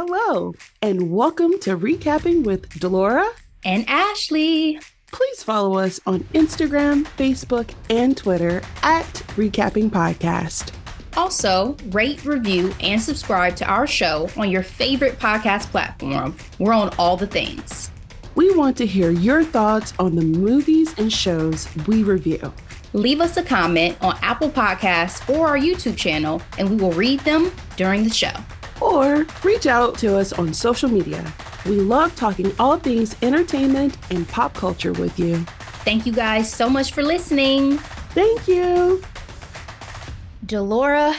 Hello, and welcome to ReCappin' with Delora and Ashley. Please follow us on Instagram, Facebook, and Twitter at Recapping Podcast. Also, rate, review, and subscribe to our show on your favorite podcast platform. We're on all the things. We want to hear your thoughts on the movies and shows we review. Leave us a comment on Apple Podcasts or our YouTube channel, and we will read them during the show. Or reach out to us on social media. We love talking all things entertainment and pop culture with you. Thank you guys so much for listening. Thank you. Delora,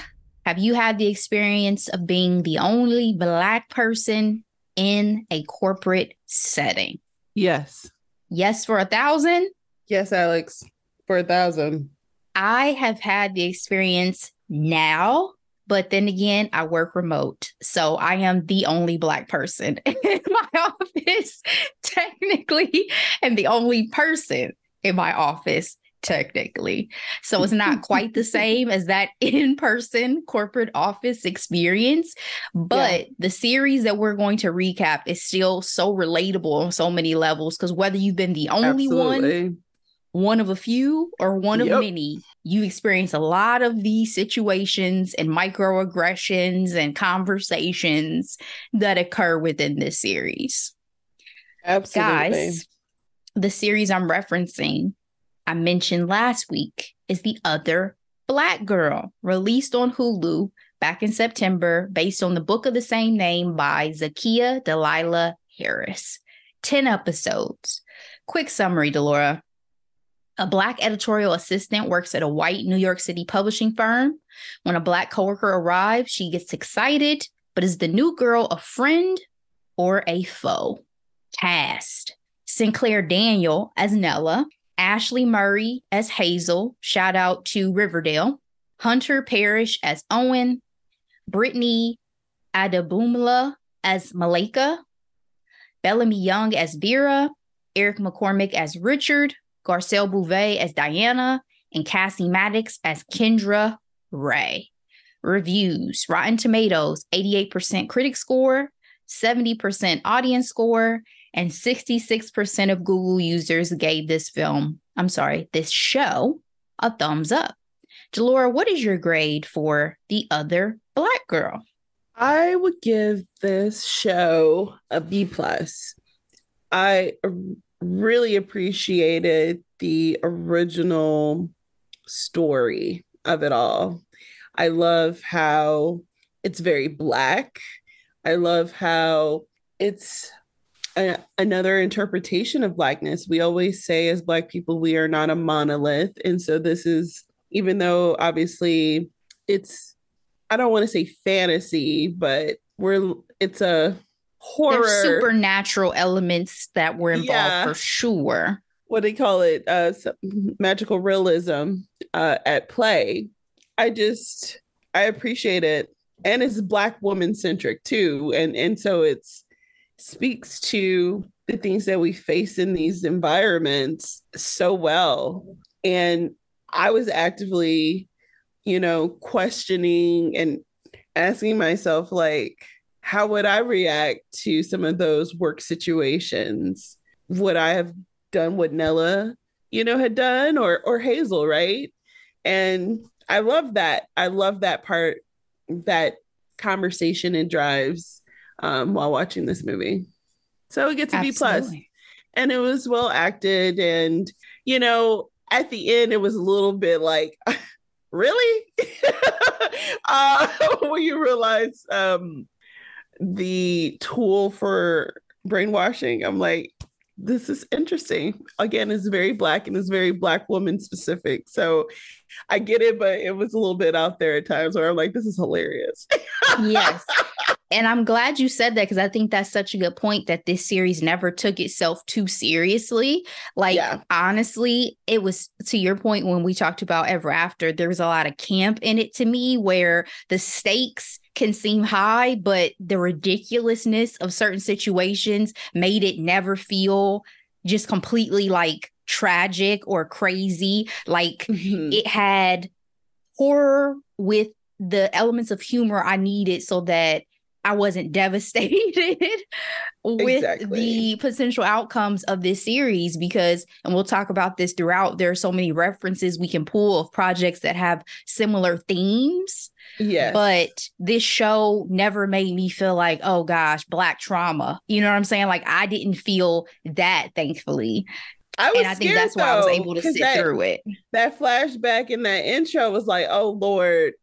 have you had the experience of being the only Black person in a corporate setting? Yes. Yes, for a thousand? Yes, Alex, for a thousand. I have had the experience now, but then again, I work remote. So I am the only Black person in my office, technically, and the only person in my office technically. So it's not quite the same as that in person corporate office experience. But yeah. the series that we're going to recap is still so relatable on so many levels because whether you've been the only Absolutely. one, one of a few, or one yep. of many, you experience a lot of these situations and microaggressions and conversations that occur within this series. Absolutely. Guys, the series I'm referencing I mentioned last week is The Other Black Girl, released on Hulu back in September, based on the book of the same name by Zakiya Dalila Harris. 10 episodes. Quick summary, Delora. A black editorial assistant works at a white New York City publishing firm. When a black coworker arrives, she gets excited, but is the new girl a friend or a foe? Cast. Sinclair Daniel as Nella, Ashley Murray as Hazel, shout out to Riverdale, Hunter Parrish as Owen, Brittany Adebumola as Malika, Bellamy Young as Vera, Eric McCormack as Richard, Garcelle Beauvais as Diana, and Cassie Maddox as Kendra Rae. Reviews Rotten Tomatoes, 88% critic score, 70% audience score, and 66% of Google users gave this film, I'm sorry, this show, a thumbs up. Delora, what is your grade for The Other Black Girl? I would give this show a B plus. I really appreciated the original story of it all. I love how it's very black. I love how it's a, another interpretation of blackness. We always say, as Black people, we are not a monolith. And so, this is, even though obviously it's, I don't want to say fantasy, but we're, it's a horror. There's supernatural elements that were involved yeah. for sure. What do they call it? Uh, magical realism uh, at play. I just, I appreciate it. And it's black woman centric too. And, and so it's, speaks to the things that we face in these environments so well. And I was actively, you know, questioning and asking myself, like, how would I react to some of those work situations? Would I have done what Nella, you know, had done or or Hazel, right? And I love that. I love that part, that conversation and drives um, while watching this movie. So it gets a. B plus, and it was well acted. And you know, at the end, it was a little bit like, really, uh, when you realize um, the tool for brainwashing. I'm like, this is interesting. Again, it's very black and it's very black woman specific. So I get it, but it was a little bit out there at times where I'm like, this is hilarious. yes. And I'm glad you said that because I think that's such a good point that this series never took itself too seriously. Like, yeah. honestly, it was to your point when we talked about Ever After, there was a lot of camp in it to me where the stakes can seem high, but the ridiculousness of certain situations made it never feel just completely like tragic or crazy. Like, mm-hmm. it had horror with the elements of humor I needed so that I wasn't devastated with exactly. the potential outcomes of this series because, and we'll talk about this throughout, there are so many references we can pull of projects that have similar themes. Yeah. But this show never made me feel like, oh gosh, black trauma. You know what I'm saying? Like I didn't feel that, thankfully. I and I think that's though, why I was able to sit that, through it. That flashback in that intro was like, oh Lord,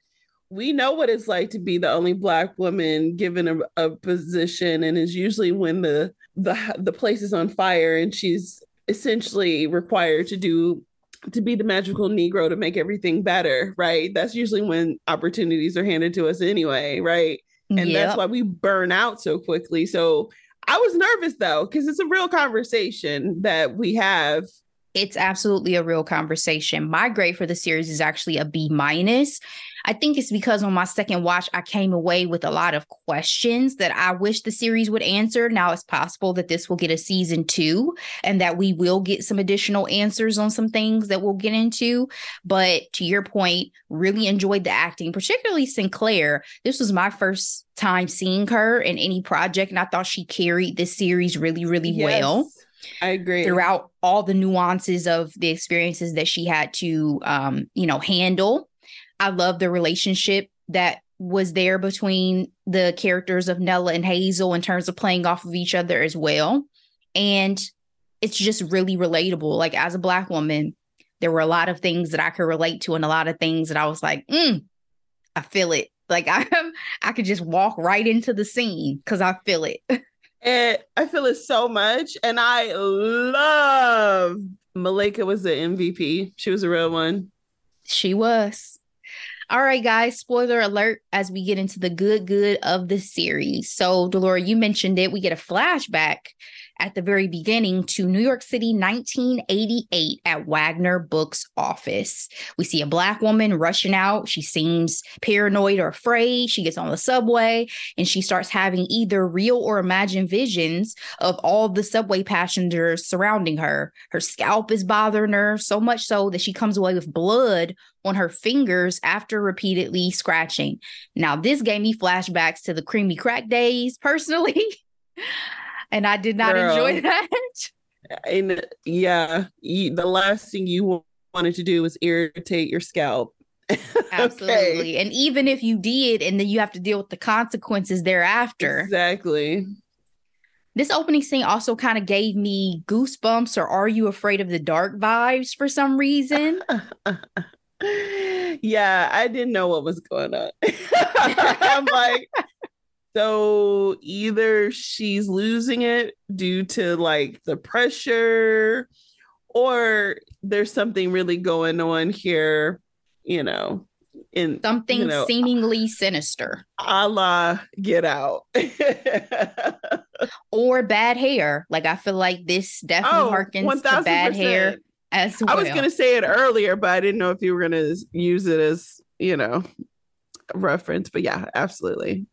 we know what it's like to be the only black woman given a, a position and is usually when the the the place is on fire and she's essentially required to do to be the magical negro to make everything better right that's usually when opportunities are handed to us anyway right and yep. that's why we burn out so quickly so i was nervous though because it's a real conversation that we have. It's absolutely a real conversation. My grade for the series is actually a b minus I think it's because on my second watch, I came away with a lot of questions that I wish the series would answer. Now it's possible that this will get a season two and that we will get some additional answers on some things that we'll get into. But to your point, really enjoyed the acting, particularly Sinclair. This was my first time seeing her in any project, and I thought she carried this series really, really yes. well. I agree. Throughout all the nuances of the experiences that she had to, um, you know, handle I love the relationship that was there between the characters of Nella and Hazel in terms of playing off of each other as well. And it's just really relatable. Like as a black woman, there were a lot of things that I could relate to and a lot of things that I was like, mm, I feel it. Like I I could just walk right into the scene because I feel it. And I feel it so much. And I love Malika was the MVP. She was a real one. She was. All right, guys, spoiler alert as we get into the good, good of the series. So, Delora, you mentioned it. We get a flashback at the very beginning to New York City, 1988, at Wagner Books office. We see a Black woman rushing out. She seems paranoid or afraid. She gets on the subway and she starts having either real or imagined visions of all the subway passengers surrounding her. Her scalp is bothering her so much so that she comes away with blood on her fingers after repeatedly scratching. Now, this gave me flashbacks to the creamy crack days personally. and I did not Girl. enjoy that. And yeah, you, the last thing you wanted to do was irritate your scalp. Absolutely. okay. And even if you did, and then you have to deal with the consequences thereafter. Exactly. This opening scene also kind of gave me goosebumps or are you afraid of the dark vibes for some reason? yeah, I didn't know what was going on. I'm like, so either she's losing it due to like the pressure, or there's something really going on here, you know, in something you know, seemingly sinister. A la get out. or bad hair. Like I feel like this definitely oh, harkens to bad hair as well. I was gonna say it earlier, but I didn't know if you were gonna use it as, you know, reference. But yeah, absolutely.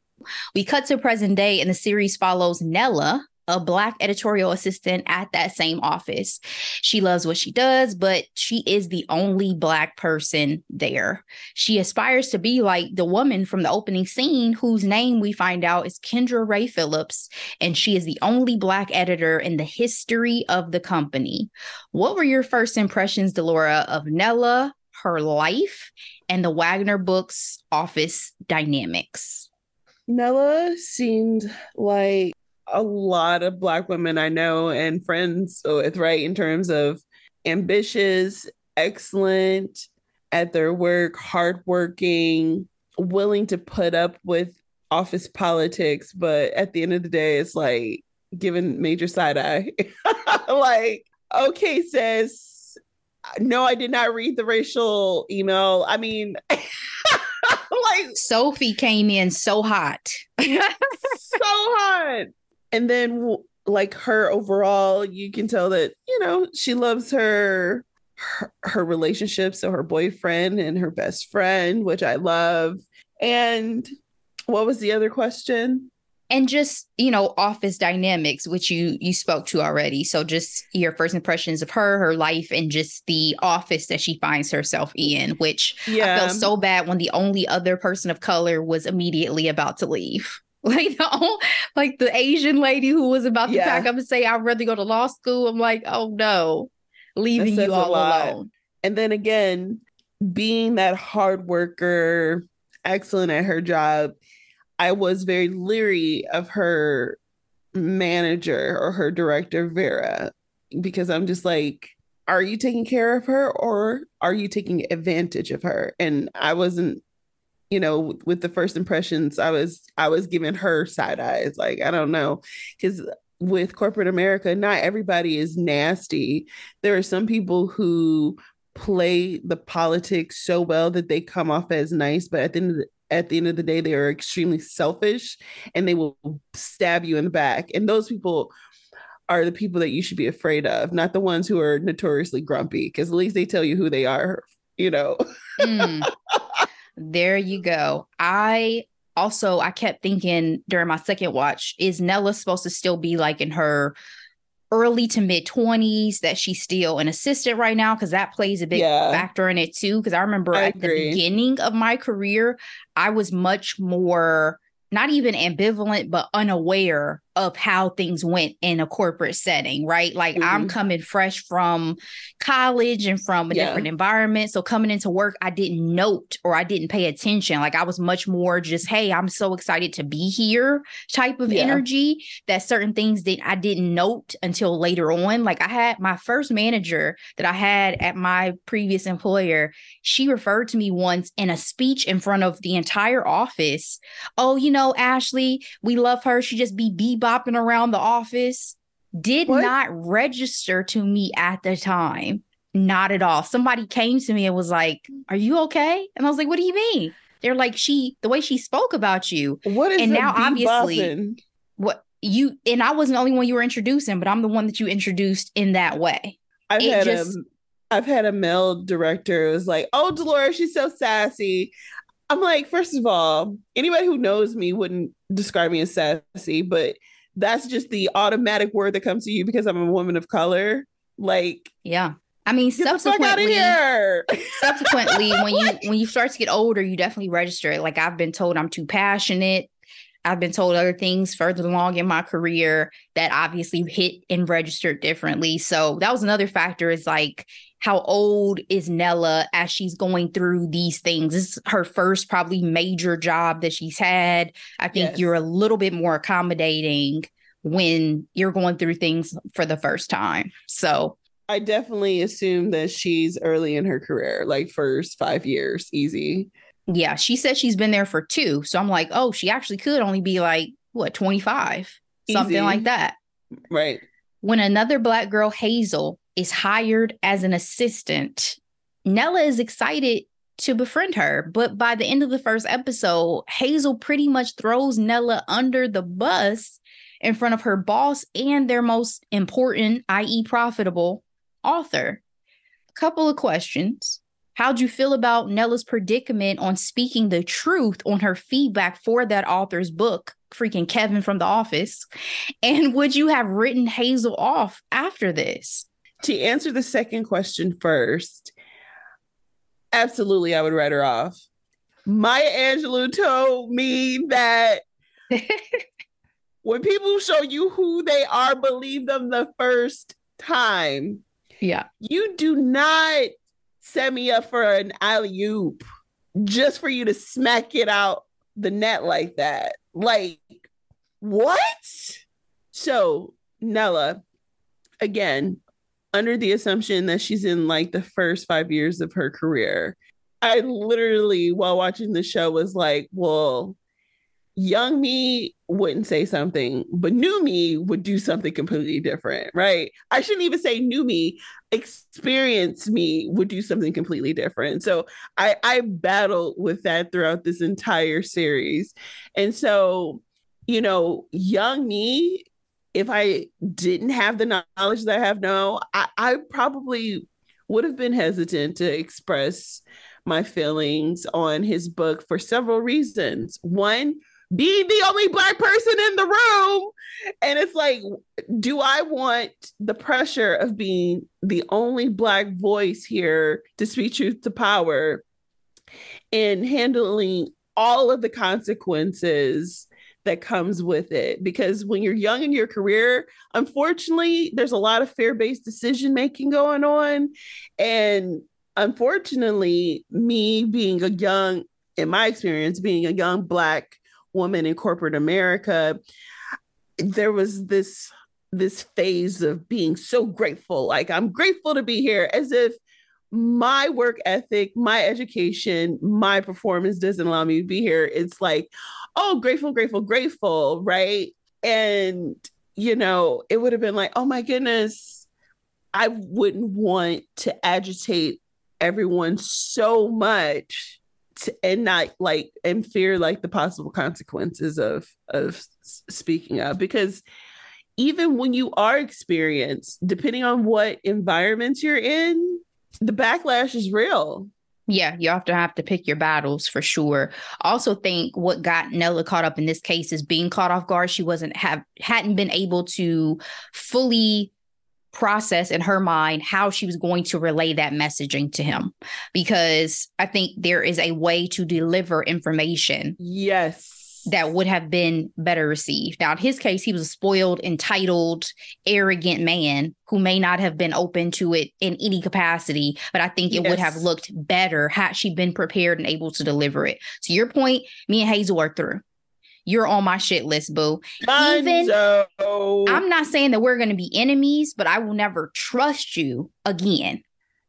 We cut to present day, and the series follows Nella, a black editorial assistant at that same office. She loves what she does, but she is the only black person there. She aspires to be like the woman from the opening scene whose name we find out is Kendra Rae Phillips, and she is the only black editor in the history of the company. What were your first impressions, Delora, of Nella, her life, and the Wagner Books office dynamics? Nella seemed like a lot of Black women I know and friends with, right? In terms of ambitious, excellent at their work, hardworking, willing to put up with office politics. But at the end of the day, it's like giving major side eye. like, okay, says, no, I did not read the racial email. I mean, like Sophie came in so hot. so hot. And then like her overall, you can tell that, you know, she loves her her, her relationship, so her boyfriend and her best friend, which I love. And what was the other question? And just you know office dynamics which you you spoke to already so just your first impressions of her her life and just the office that she finds herself in which yeah. i felt so bad when the only other person of color was immediately about to leave Like the like the Asian lady who was about to yeah. pack up and say, I'd rather go to law school. I'm like, oh no, leaving you all alone. And then again, being that hard worker, excellent at her job, I was very leery of her manager or her director, Vera, because I'm just like, are you taking care of her or are you taking advantage of her? And I wasn't, you know, with the first impressions, I was I was giving her side eyes. Like, I don't know. Cause with corporate America, not everybody is nasty. There are some people who play the politics so well that they come off as nice, but at the end of the, at the end of the day, they are extremely selfish and they will stab you in the back. And those people are the people that you should be afraid of, not the ones who are notoriously grumpy, because at least they tell you who they are, you know. mm. There you go. I also I kept thinking during my second watch, is Nella supposed to still be like in her early to mid 20s that she's still an assistant right now because that plays a big yeah. factor in it too because i remember I at agree. the beginning of my career i was much more not even ambivalent but unaware of how things went in a corporate setting, right? Like mm-hmm. I'm coming fresh from college and from a yeah. different environment. So coming into work, I didn't note or I didn't pay attention. Like I was much more just, hey, I'm so excited to be here type of yeah. energy that certain things that I didn't note until later on. Like I had my first manager that I had at my previous employer, she referred to me once in a speech in front of the entire office. Oh, you know, Ashley, we love her. She just be be bopping around the office did what? not register to me at the time. Not at all. Somebody came to me and was like, Are you okay? And I was like, What do you mean? They're like, She, the way she spoke about you. What is and now obviously what you and I wasn't the only one you were introducing, but I'm the one that you introduced in that way. I've it had just, a I've had a male director who was like, Oh, Dolores, she's so sassy. I'm like, first of all, anybody who knows me wouldn't describe me as sassy, but that's just the automatic word that comes to you because I'm a woman of color. Like, yeah. I mean, subsequently, subsequently, when you when you start to get older, you definitely register it. Like I've been told I'm too passionate. I've been told other things further along in my career that obviously hit and registered differently. So that was another factor. Is like how old is Nella as she's going through these things? This is her first probably major job that she's had. I think yes. you're a little bit more accommodating when you're going through things for the first time. So I definitely assume that she's early in her career, like first five years, easy. Yeah, she said she's been there for two. So I'm like, oh, she actually could only be like, what, 25, easy. something like that. Right. When another Black girl, Hazel, is hired as an assistant. Nella is excited to befriend her, but by the end of the first episode, Hazel pretty much throws Nella under the bus in front of her boss and their most important, i.e., profitable author. Couple of questions. How'd you feel about Nella's predicament on speaking the truth on her feedback for that author's book, freaking Kevin from The Office? And would you have written Hazel off after this? To answer the second question first, absolutely, I would write her off. Maya Angelou told me that when people show you who they are, believe them the first time. Yeah. You do not set me up for an alley oop just for you to smack it out the net like that. Like, what? So, Nella, again, under the assumption that she's in like the first five years of her career. I literally, while watching the show, was like, well, young me wouldn't say something, but new me would do something completely different, right? I shouldn't even say new me, experienced me would do something completely different. So I, I battled with that throughout this entire series. And so, you know, young me if I didn't have the knowledge that I have now, I, I probably would have been hesitant to express my feelings on his book for several reasons. One, being the only black person in the room. And it's like, do I want the pressure of being the only black voice here to speak truth to power and handling all of the consequences that comes with it because when you're young in your career unfortunately there's a lot of fear-based decision making going on. And unfortunately me being a young in my experience being a young black woman in corporate america there was this this phase of being so grateful. Like i'm grateful to be here as if my work ethic, my education, my performance doesn't allow me to be here. It's like, oh, grateful, grateful, grateful, right? And, you know, it would have been like, oh my goodness, I wouldn't want to agitate everyone so much to, and not like and fear like the possible consequences of of speaking up because even when you are experienced depending on what environments you're in the backlash is real. Yeah, you have to have to pick your battles for sure. Also think what got Nella caught up in this case is being caught off guard. She wasn't have hadn't been able to fully process in her mind how she was going to relay that messaging to him because I think there is a way to deliver information. Yes that would have been better received. Now, in his case, he was a spoiled, entitled, arrogant man who may not have been open to it in any capacity, but I think it yes. would have looked better had she been prepared and able to deliver it. To your point, me and Hazel are through. You're on my shit list, boo. Even I'm not saying that we're going to be enemies, but I will never trust you again.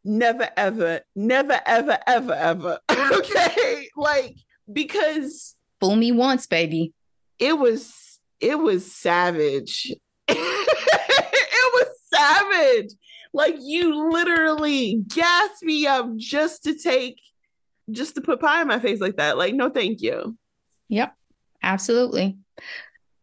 Never, ever, never, ever, ever, ever. okay. Like, because Fool me once, baby. It was it was savage. it was savage. Like you literally gassed me up just to take just to put pie in my face like that. Like, no, thank you. Yep, absolutely.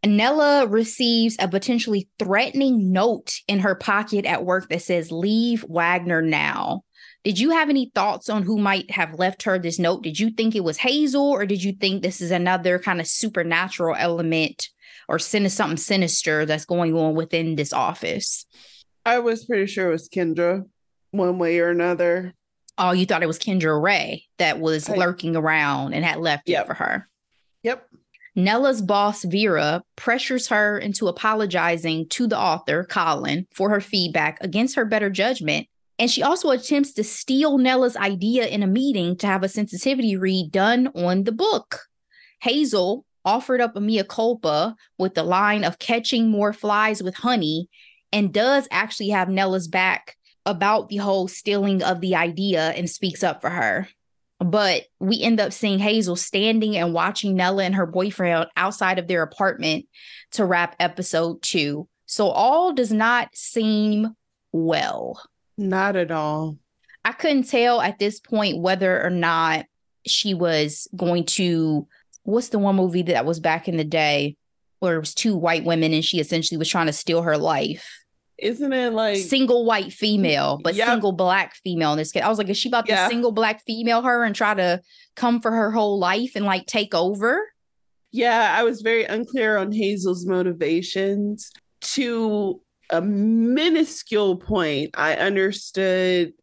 Nella receives a potentially threatening note in her pocket at work that says, Leave Wagner now. Did you have any thoughts on who might have left her this note? Did you think it was Hazel, or did you think this is another kind of supernatural element or something sinister that's going on within this office? I was pretty sure it was Kendra, one way or another. Oh, you thought it was Kendra Rae that was I, lurking around and had left yep. it for her. Yep. Nella's boss, Vera, pressures her into apologizing to the author, Colin, for her feedback against her better judgment and she also attempts to steal Nella's idea in a meeting to have a sensitivity read done on the book. Hazel offered up a mea culpa with the line of catching more flies with honey and does actually have Nella's back about the whole stealing of the idea and speaks up for her. But we end up seeing Hazel standing and watching Nella and her boyfriend outside of their apartment to wrap episode two. So all does not seem well. Not at all. I couldn't tell at this point whether or not she was going to. What's the one movie that was back in the day where it was two white women and she essentially was trying to steal her life? Isn't it like single white female, but yep. single black female in this case? I was like, is she about yeah. to single black female her and try to come for her whole life and like take over? Yeah, I was very unclear on Hazel's motivations to a minuscule point, I understood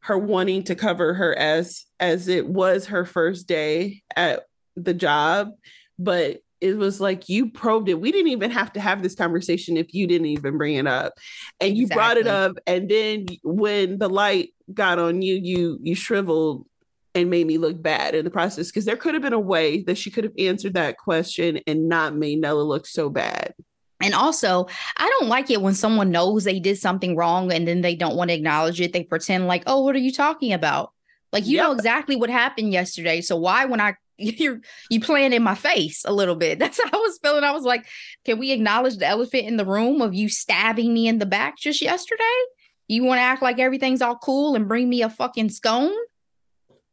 her wanting to cover her as as it was her first day at the job, but it was like you probed it. We didn't even have to have this conversation if you didn't even bring it up. And you exactly. brought it up and then when the light got on you, you you shriveled and made me look bad in the process because there could have been a way that she could have answered that question and not made Nella look so bad. And also, I don't like it when someone knows they did something wrong and then they don't want to acknowledge it. They pretend like, "Oh, what are you talking about?" Like you know exactly what happened yesterday. So why when I you you playing in my face a little bit? That's how I was feeling. I was like, "Can we acknowledge the elephant in the room of you stabbing me in the back just yesterday?" You want to act like everything's all cool and bring me a fucking scone?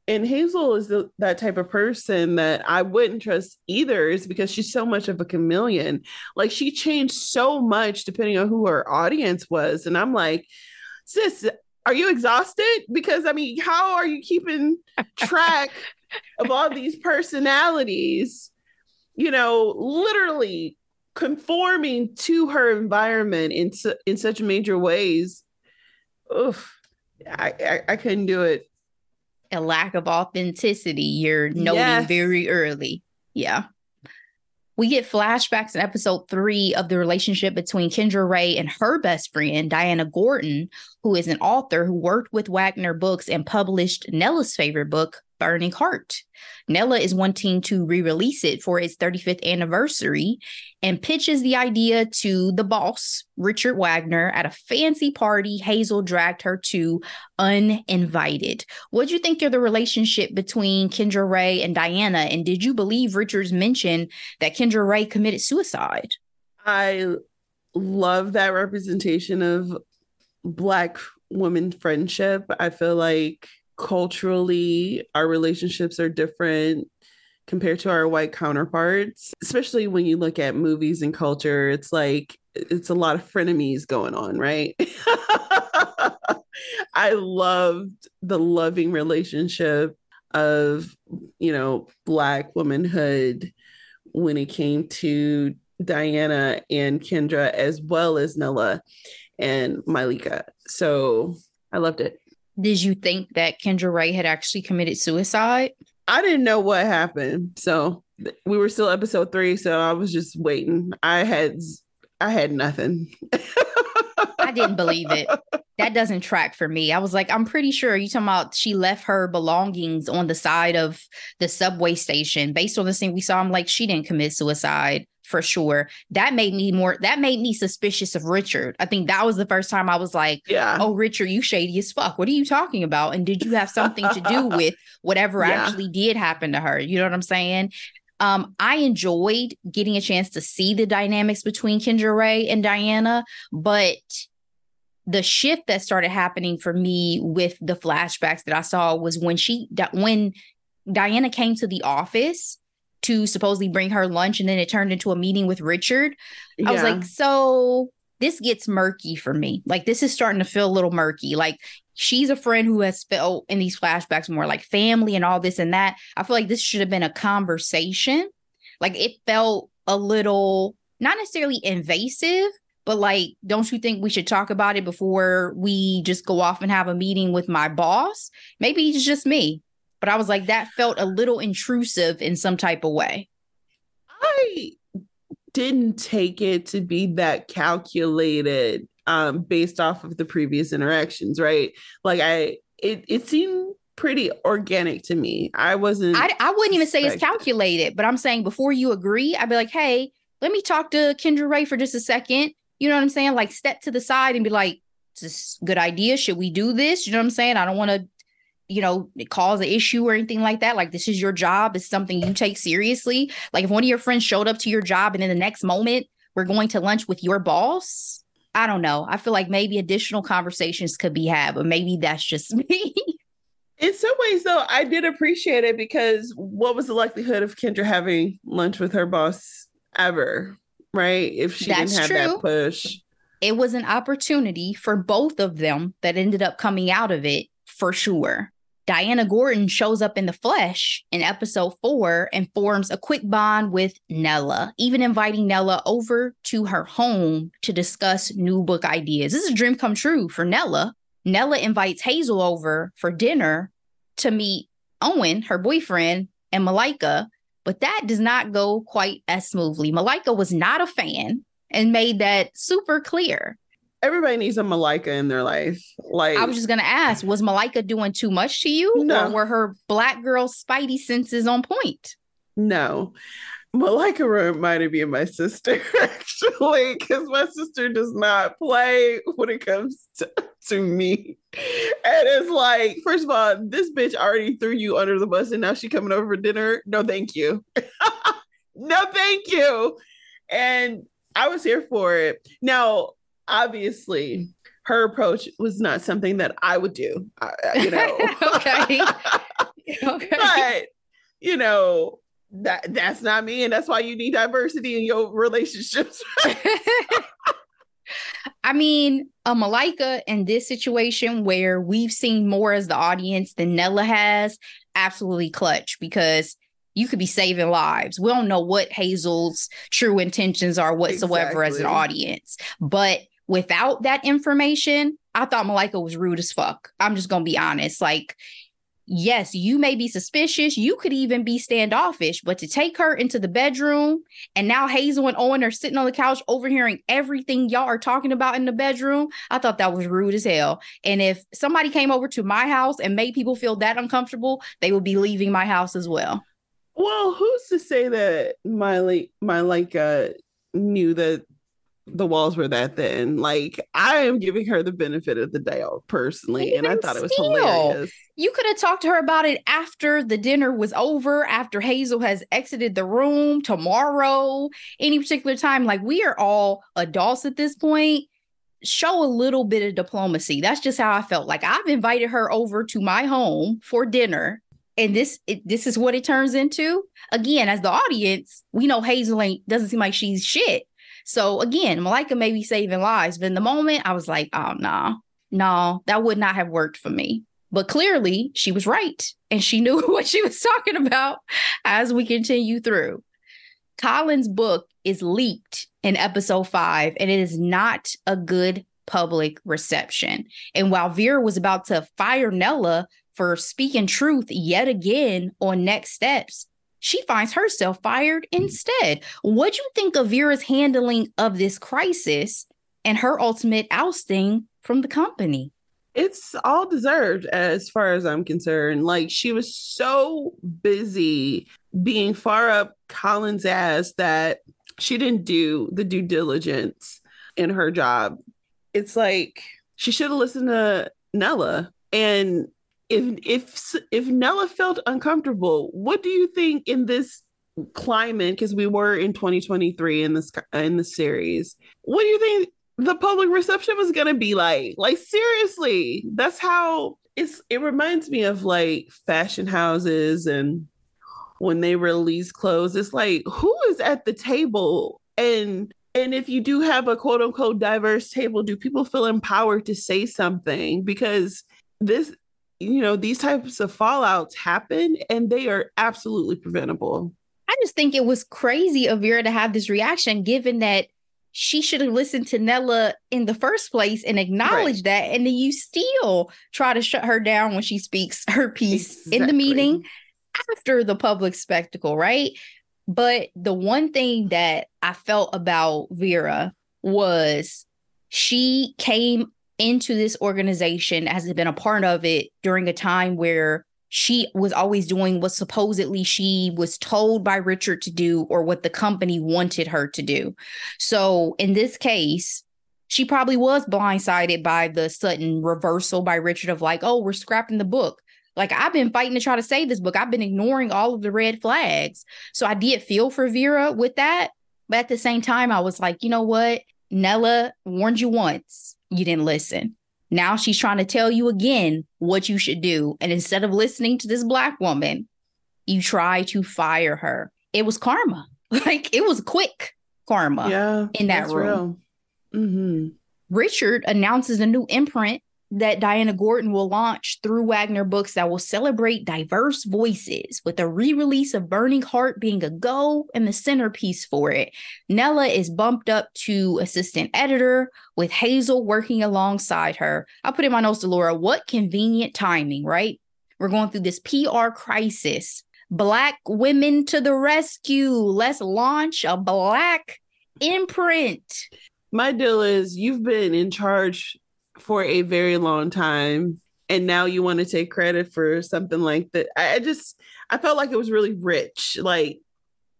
And Hazel is the, that type of person that I wouldn't trust either, is because she's so much of a chameleon. Like she changed so much depending on who her audience was. And I'm like, sis, are you exhausted? Because I mean, how are you keeping track of all these personalities? You know, literally conforming to her environment in su- in such major ways. Oof, I, I I couldn't do it a lack of authenticity. You're noting yes. very early. Yeah. we get flashbacks in episode three of the relationship between Kendra Rae and her best friend, Diana Gordon, who is an author who worked with Wagner Books and published Nella's favorite book, Burning Heart. Nella is wanting to re release it for its 35th anniversary and pitches the idea to the boss, Richard Wagner, at a fancy party Hazel dragged her to uninvited. What do you think of the relationship between Kendra Rae and Diana? And did you believe Richard's mention that Kendra Rae committed suicide? I love that representation of Black woman friendship. I feel like culturally our relationships are different compared to our white counterparts especially when you look at movies and culture it's like it's a lot of frenemies going on right? I loved the loving relationship of you know black womanhood when it came to diana and kendra as well as nella and malika. So i loved it did you think that Kendra Rae had actually committed suicide? I didn't know what happened. So we were still episode three. So I was just waiting. I had I had nothing. I didn't believe it. That doesn't track for me. I was like, I'm pretty sure you talking about she left her belongings on the side of the subway station. Based on the scene we saw, I'm like, she didn't commit suicide for sure. That made me more that made me suspicious of Richard. I think that was the first time I was like, yeah. oh Richard, you shady as fuck. What are you talking about? And did you have something to do with whatever yeah. actually did happen to her? You know what I'm saying? Um, I enjoyed getting a chance to see the dynamics between Kendra Rae and Diana, but the shift that started happening for me with the flashbacks that I saw was when she when Diana came to the office to supposedly bring her lunch and then it turned into a meeting with Richard. Yeah. I was like, so this gets murky for me. Like this is starting to feel a little murky. Like she's a friend who has felt in these flashbacks more like family and all this and that. I feel like this should have been a conversation. Like it felt a little not necessarily invasive, but like, don't you think we should talk about it before we just go off and have a meeting with my boss? Maybe it's just me but I was like, that felt a little intrusive in some type of way. I didn't take it to be that calculated um, based off of the previous interactions, right? Like I it it seemed pretty organic to me. I wasn't I, I wouldn't even say it's calculated, but I'm saying before you agree, I'd be like, hey, let me talk to Kendra Rae for just a second. You know what I'm saying? Like step to the side and be like, is this good idea? Should we do this? You know what I'm saying? I don't want to you know, cause an issue or anything like that. Like this is your job. It's something you take seriously. Like if one of your friends showed up to your job and in the next moment we're going to lunch with your boss, I don't know. I feel like maybe additional conversations could be had, but maybe that's just me. In some ways, though, I did appreciate it because what was the likelihood of Kendra having lunch with her boss ever, right? If she that's didn't have true. that push. It was an opportunity for both of them that ended up coming out of it for sure. Diana Gordon shows up in the flesh in episode four and forms a quick bond with Nella, even inviting Nella over to her home to discuss new book ideas. This is a dream come true for Nella. Nella invites Hazel over for dinner to meet Owen, her boyfriend, and Malika, but that does not go quite as smoothly. Malika was not a fan and made that super clear everybody needs a Malika in their life. Like I was just gonna ask, was Malika doing too much to you? No. Or were her black girl spidey senses on point? No. Malika reminded me of my sister, actually, because my sister does not play when it comes to, to me. And it's like, first of all, this bitch already threw you under the bus and now she coming over for dinner. No, thank you. no, thank you. And I was here for it. Now, obviously her approach was not something that I would do, you know. okay. okay. But, you know, that that's not me and that's why you need diversity in your relationships. I mean, a Malika in this situation where we've seen more as the audience than Nella has, absolutely clutch because you could be saving lives. We don't know what Hazel's true intentions are whatsoever exactly. as an audience, but without that information, I thought Malika was rude as fuck. I'm just gonna be honest. Like, yes, you may be suspicious. You could even be standoffish, but to take her into the bedroom and now Hazel and Owen are sitting on the couch overhearing everything y'all are talking about in the bedroom, I thought that was rude as hell. And if somebody came over to my house and made people feel that uncomfortable, they would be leaving my house as well. Well, who's to say that my uh knew that the walls were that thin. Like I am giving her the benefit of the doubt personally, Even and I thought it was hilarious. You could have talked to her about it after the dinner was over, after Hazel has exited the room tomorrow, any particular time. Like we are all adults at this point. Show a little bit of diplomacy. That's just how I felt. Like I've invited her over to my home for dinner and this it, this is what it turns into. Again, as the audience, we know Hazel ain't doesn't seem like she's shit. So again, Malika may be saving lives, but in the moment, I was like, oh no, no, that would not have worked for me. But clearly, she was right, and she knew what she was talking about as we continue through. Colin's book is leaked in episode five, and it is not a good public reception. And while Vera was about to fire Nella for speaking truth yet again on next steps, she finds herself fired instead. What do you think of Vera's handling of this crisis and her ultimate ousting from the company? It's all deserved as far as I'm concerned. Like she was so busy being far up Colin's ass that she didn't do the due diligence in her job. It's like she should have listened to Nella and if if if Nella felt uncomfortable, what do you think in this climate? Because we were in 2023 in this in the series. What do you think the public reception was gonna be like? Like seriously, that's how it's. It reminds me of like fashion houses and when they release clothes. It's like who is at the table and and if you do have a quote unquote diverse table, do people feel empowered to say something? Because this you know, these types of fallouts happen and they are absolutely preventable. I just think it was crazy of Vera to have this reaction, given that she should have listened to Nella in the first place and acknowledged right. that. And then you still try to shut her down when she speaks her piece exactly. in the meeting after the public spectacle, right? But the one thing that I felt about Vera was she came into this organization has been a part of it during a time where she was always doing what supposedly she was told by Richard to do or what the company wanted her to do. So in this case, she probably was blindsided by the sudden reversal by Richard of like, oh, we're scrapping the book. Like I've been fighting to try to save this book. I've been ignoring all of the red flags. So I did feel for Vera with that. But at the same time, I was like, you know what? Nella warned you once you didn't listen. Now she's trying to tell you again what you should do. And instead of listening to this black woman, you try to fire her. It was karma. Like it was quick karma yeah, in that room. Mm-hmm. Richard announces a new imprint that Diana Gordon will launch through Wagner Books that will celebrate diverse voices, with a re release of Burning Heart being a go and the centerpiece for it. Nella is bumped up to assistant editor, with Hazel working alongside her. I'll put in my notes Delora. What convenient timing, right? We're going through this PR crisis. Black women to the rescue. Let's launch a black imprint. My deal is you've been in charge for a very long time and now you want to take credit for something like that. I just I felt like it was really rich. Like,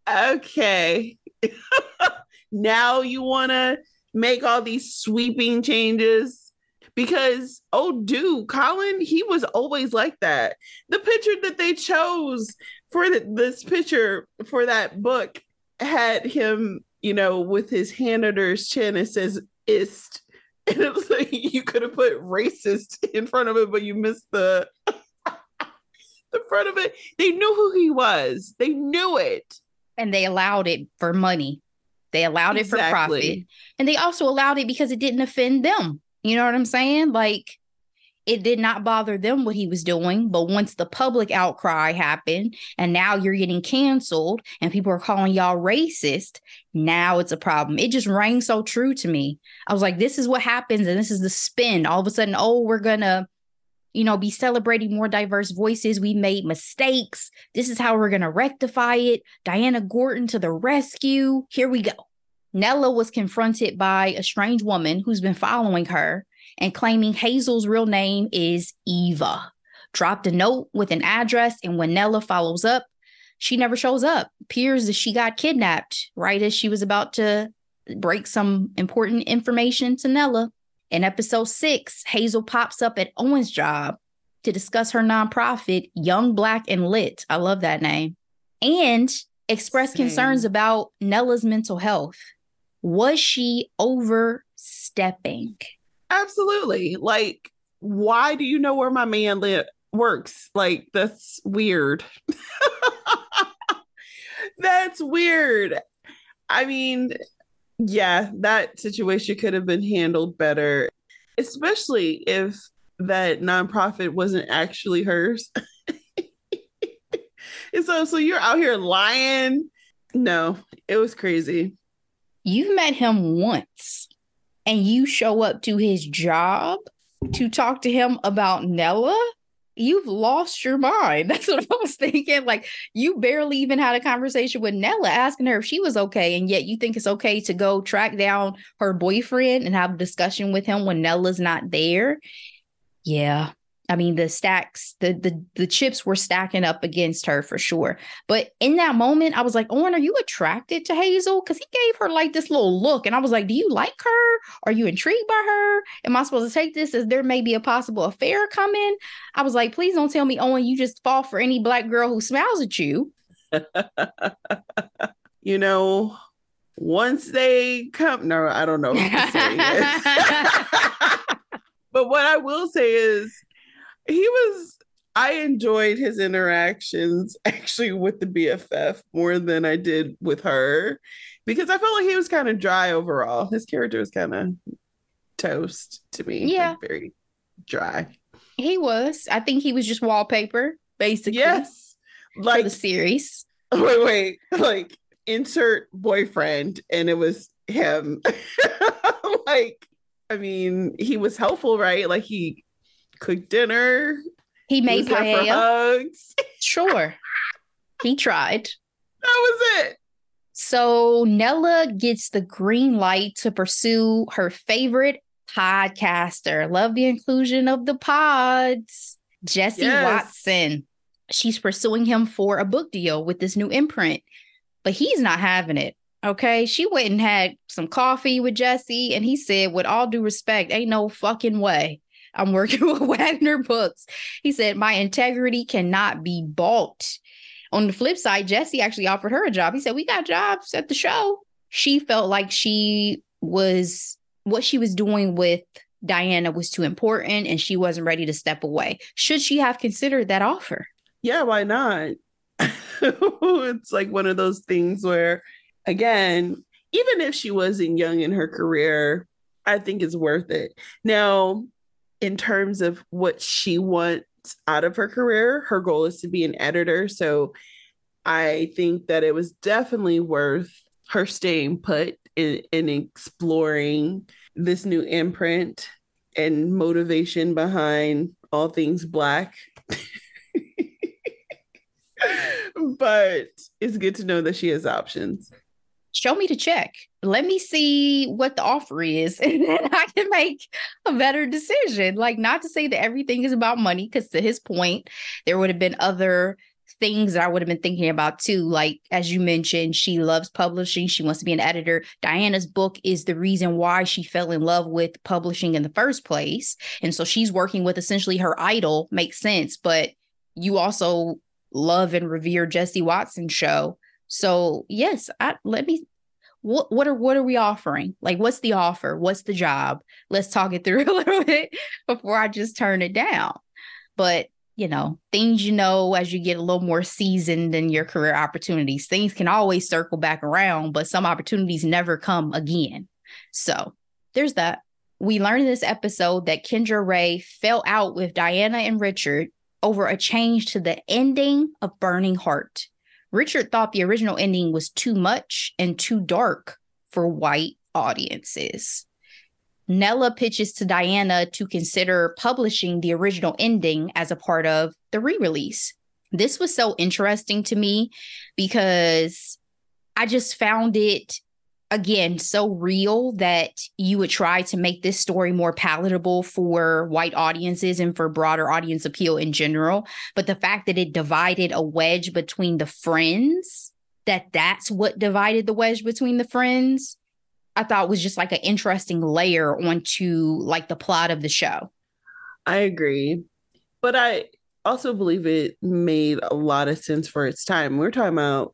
okay. now you want to make all these sweeping changes because oh dude, Colin, he was always like that. The picture that they chose for the, this picture for that book had him, you know, with his hand under his chin. It says "ist," and it was like you could have put racist in front of it, but you missed the the front of it. They knew who he was. They knew it. And they allowed it for money. They allowed exactly. it for profit. And they also allowed it because it didn't offend them. You know what I'm saying? Like it did not bother them what he was doing. But once the public outcry happened and now you're getting canceled and people are calling y'all racist, now it's a problem. It just rang so true to me. I was like, this is what happens. And this is the spin. All of a sudden, oh, we're to you know, be celebrating more diverse voices. We made mistakes. This is how we're to rectify it. Diana Gordon to the rescue. Here we go. Nella was confronted by a strange woman who's been following her and claiming Hazel's real name is Eva. Dropped a note with an address, and when Nella follows up, she never shows up. Appears that she got kidnapped right as she was about to break some important information to Nella. In episode six, Hazel pops up at Owen's job to discuss her nonprofit, Young Black and Lit. I love that name. And express Same. concerns about Nella's mental health. Was she overstepping? Absolutely. Like, why do you know where my man li- works? Like, that's weird. that's weird. I mean, yeah, that situation could have been handled better, especially if that nonprofit wasn't actually hers. and so, so you're out here lying. No, it was crazy. You've met him once and you show up to his job to talk to him about Nella you've lost your mind. That's what I was thinking. Like you barely even had a conversation with Nella asking her if she was okay. And yet you think it's okay to go track down her boyfriend and have a discussion with him when Nella's not there. Yeah. I mean, the stacks, the the the chips were stacking up against her for sure. But in that moment, I was like, Owen, are you attracted to Hazel? Because he gave her like this little look. And I was like, Do you like her? Are you intrigued by her? Am I supposed to take this as there may be a possible affair coming? I was like, please don't tell me, Owen, you just fall for any black girl who smiles at you. you know, once they come, no, I don't know. What to say. But what I will say is he was I enjoyed his interactions actually with the BFF more than I did with her because I felt like he was kind of dry overall. His character was kind of toast to me. Yeah. Like very dry. He was. I think he was just wallpaper, basically. Yes. Like the series. Wait, wait. Like insert boyfriend and it was him. like, I mean, he was helpful, right? Like he cooked dinner. He made he hugs. Sure. he tried. That was it. So Nella gets the green light to pursue her favorite podcaster. Love the inclusion of the pods. Jesse yes. Watson. She's pursuing him for a book deal with this new imprint, but he's not having it. Okay. She went and had some coffee with Jesse, and he said, with all due respect, ain't no fucking way. I'm working with Wagner Books. He said, My integrity cannot be bought. On the flip side, Jesse actually offered her a job. He said, We got jobs at the show. She felt like she was what she was doing with Diana was too important and she wasn't ready to step away. Should she have considered that offer? Yeah, why not? it's like one of those things where, again, even if she wasn't young in her career, I think it's worth it. Now, in terms of what she wants out of her career. Her goal is to be an editor. So I think that it was definitely worth her staying put in, in exploring this new imprint and motivation behind all things Black. but it's good to know that she has options show me the check. Let me see what the offer is, and then I can make a better decision. Like, not to say that everything is about money, because to his point, there would have been other things that I would have been thinking about too. Like, as you mentioned, she loves publishing, she wants to be an editor. Diana's book is the reason why she fell in love with publishing in the first place. And so she's working with essentially her idol, makes sense. But you also love and revere Jesse Watson show. So yes, I, let me. What what are what are we offering? Like, what's the offer? What's the job? Let's talk it through a little bit before I just turn it down. But you know, things you know as you get a little more seasoned in your career opportunities, things can always circle back around, but some opportunities never come again. So there's that. We learned in this episode that Kendra Rae fell out with Diana and Richard over a change to the ending of Burning Heart. Richard thought the original ending was too much and too dark for white audiences. Nella pitches to Diana to consider publishing the original ending as a part of the re release. This was so interesting to me because I just found it again so real that you would try to make this story more palatable for white audiences and for broader audience appeal in general. But the fact that it divided a wedge between the friends that that's what divided the wedge between the friends i thought was just like an interesting layer onto like the plot of the show. I agree. But i also believe it made a lot of sense for its time. We're talking about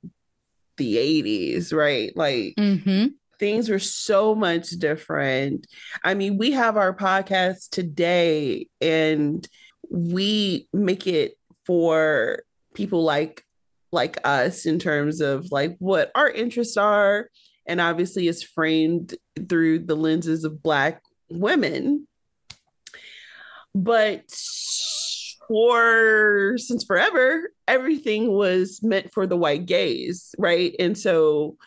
the 80s, right? Like mm-hmm. things were so much different. I mean, we have our podcast today and we make it for people like like us in terms of like what our interests are and obviously it's framed through the lenses of black women but for since forever, everything was meant for the white gaze, right? And so,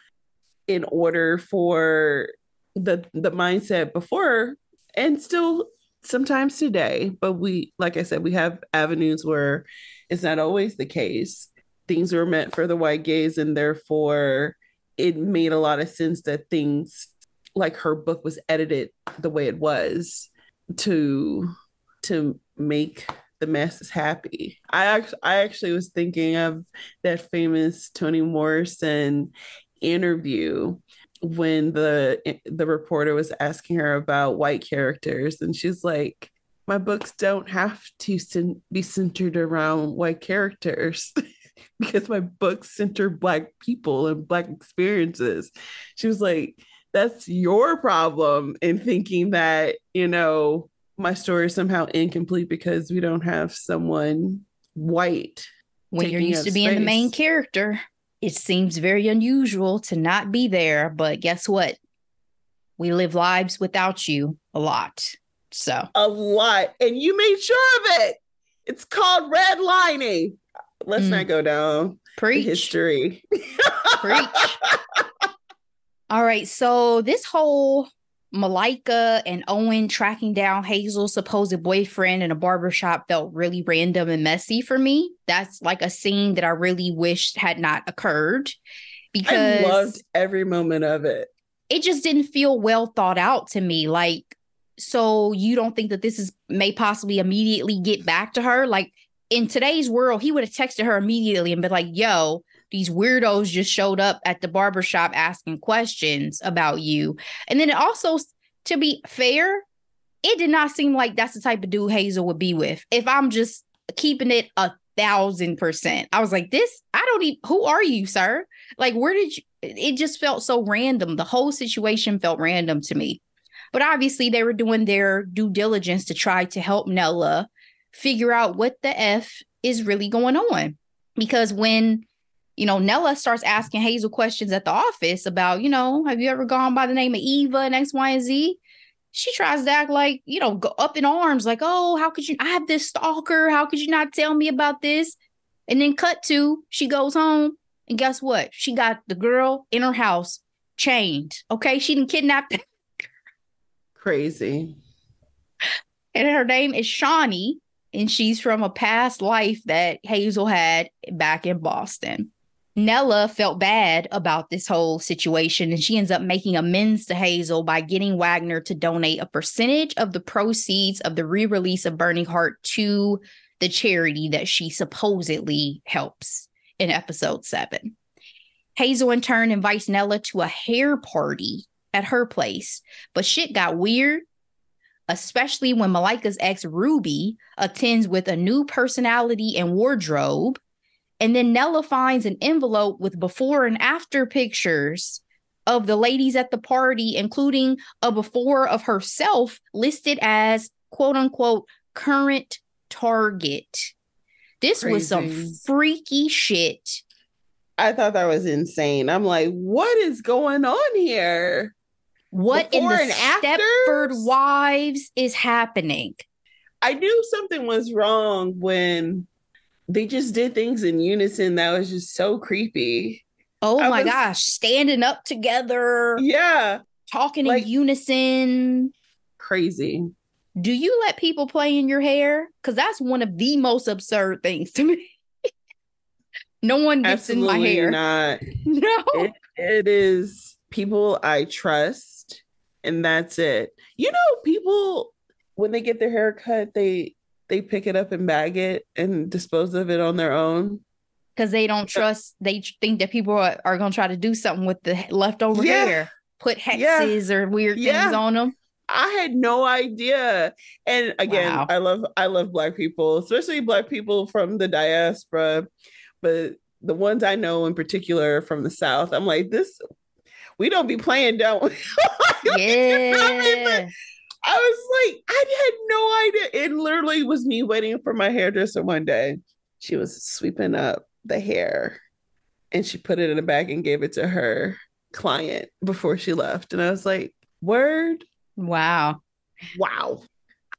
in order for the the mindset before and still sometimes today, but we, like I said, we have avenues where it's not always the case. Things were meant for the white gaze, and therefore, it made a lot of sense that things like her book was edited the way it was to to make the mass is happy. I actually, I actually was thinking of that famous Toni Morrison interview when the the reporter was asking her about white characters and she's like my books don't have to be centered around white characters because my books center black people and black experiences she was like that's your problem in thinking that you know my story is somehow incomplete because we don't have someone white. When you're used to being space. the main character, it seems very unusual to not be there. But guess what? We live lives without you a lot. So, a lot. And you made sure of it. It's called redlining. Let's mm. not go down Preach. history. Preach. All right. So, this whole Malaika and Owen tracking down Hazel's supposed boyfriend in a barbershop felt really random and messy for me. That's like a scene that I really wished had not occurred because I loved every moment of it. It just didn't feel well thought out to me. Like, so you don't think that this is may possibly immediately get back to her? Like in today's world, he would have texted her immediately and been like, yo, these weirdos just showed up at the barbershop asking questions about you. And then it also, to be fair, it did not seem like that's the type of dude Hazel would be with. If I'm just keeping it a thousand percent, I was like, this, I don't even, who are you, sir? Like, where did you, it just felt so random. The whole situation felt random to me. But obviously, they were doing their due diligence to try to help Nella figure out what the F is really going on. Because when you know, Nella starts asking Hazel questions at the office about, you know, have you ever gone by the name of Eva and X, Y, and Z? She tries to act like, you know, go up in arms, like, oh, how could you? I have this stalker. How could you not tell me about this? And then cut to, she goes home. And guess what? She got the girl in her house chained. Okay. She didn't kidnap. Crazy. And her name is Shawnee. And she's from a past life that Hazel had back in Boston. Nella felt bad about this whole situation and she ends up making amends to Hazel by getting Wagner to donate a percentage of the proceeds of the re release of Burning Heart to the charity that she supposedly helps in episode seven. Hazel, in turn, invites Nella to a hair party at her place, but shit got weird, especially when Malaika's ex Ruby attends with a new personality and wardrobe and then Nella finds an envelope with before and after pictures of the ladies at the party, including a before of herself listed as quote unquote current target. This Crazy. was some freaky shit. I thought that was insane. I'm like, what is going on here? What Before in the Stepford? Wives is happening? I knew something was wrong when they just did things in unison that was just so creepy. Oh I my was, gosh, standing up together. Yeah. Talking like, in unison. crazy. Do you let people play in your hair? Because that's one of the most absurd things to me. no one gets Absolutely in my hair. Not. No. It, it is people I trust, and that's it. You know, people when they get their hair cut, they they pick it up and bag it and dispose of it on their own because they don't trust they think that people are, are going to try to do something with the leftover yeah. hair put hexes yeah. or weird yeah. things on them I had no idea. And again, wow. I love I love black people, especially black people from the diaspora, but the ones I know in particular from the South, I'm like, this we don't be playing, don't yeah. I was like, I had no idea. It literally was me waiting for my hairdresser one day. She was sweeping up the hair and she put it in a bag and gave it to her client before she left. And I was like, word. Wow. Wow.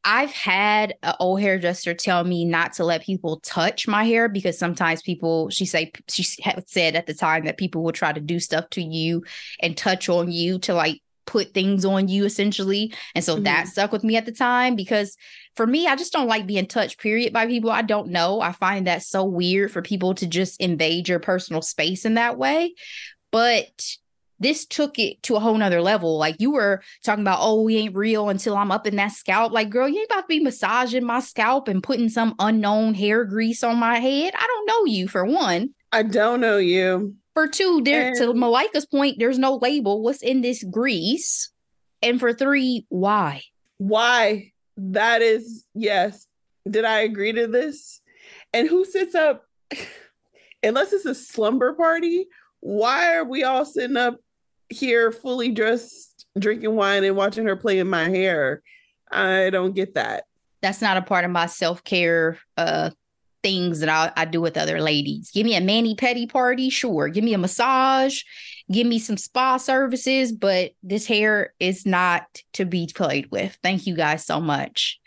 I've had an old hairdresser tell me not to let people touch my hair because sometimes people, she say she said at the time that people will try to do stuff to you and touch on you to like put things on you essentially. And so mm-hmm. that stuck with me at the time because for me, I just don't like being touched, period, by people I don't know. I find that so weird for people to just invade your personal space in that way. But this took it to a whole nother level. Like you were talking about, oh, we ain't real until I'm up in that scalp. Like, girl, you ain't about to be massaging my scalp and putting some unknown hair grease on my head. I don't know you for one. I don't know you. For two, there and... to Malaika's point, there's no label. What's in this grease? And for three, why? Why? That is yes. Did I agree to this? And who sits up? Unless it's a slumber party, why are we all sitting up here fully dressed, drinking wine and watching her play in my hair? I don't get that. That's not a part of my self care uh things that I, I do with other ladies. Give me a mani pedi party, sure. Give me a massage, give me some spa services, but this hair is not to be played with. Thank you guys so much.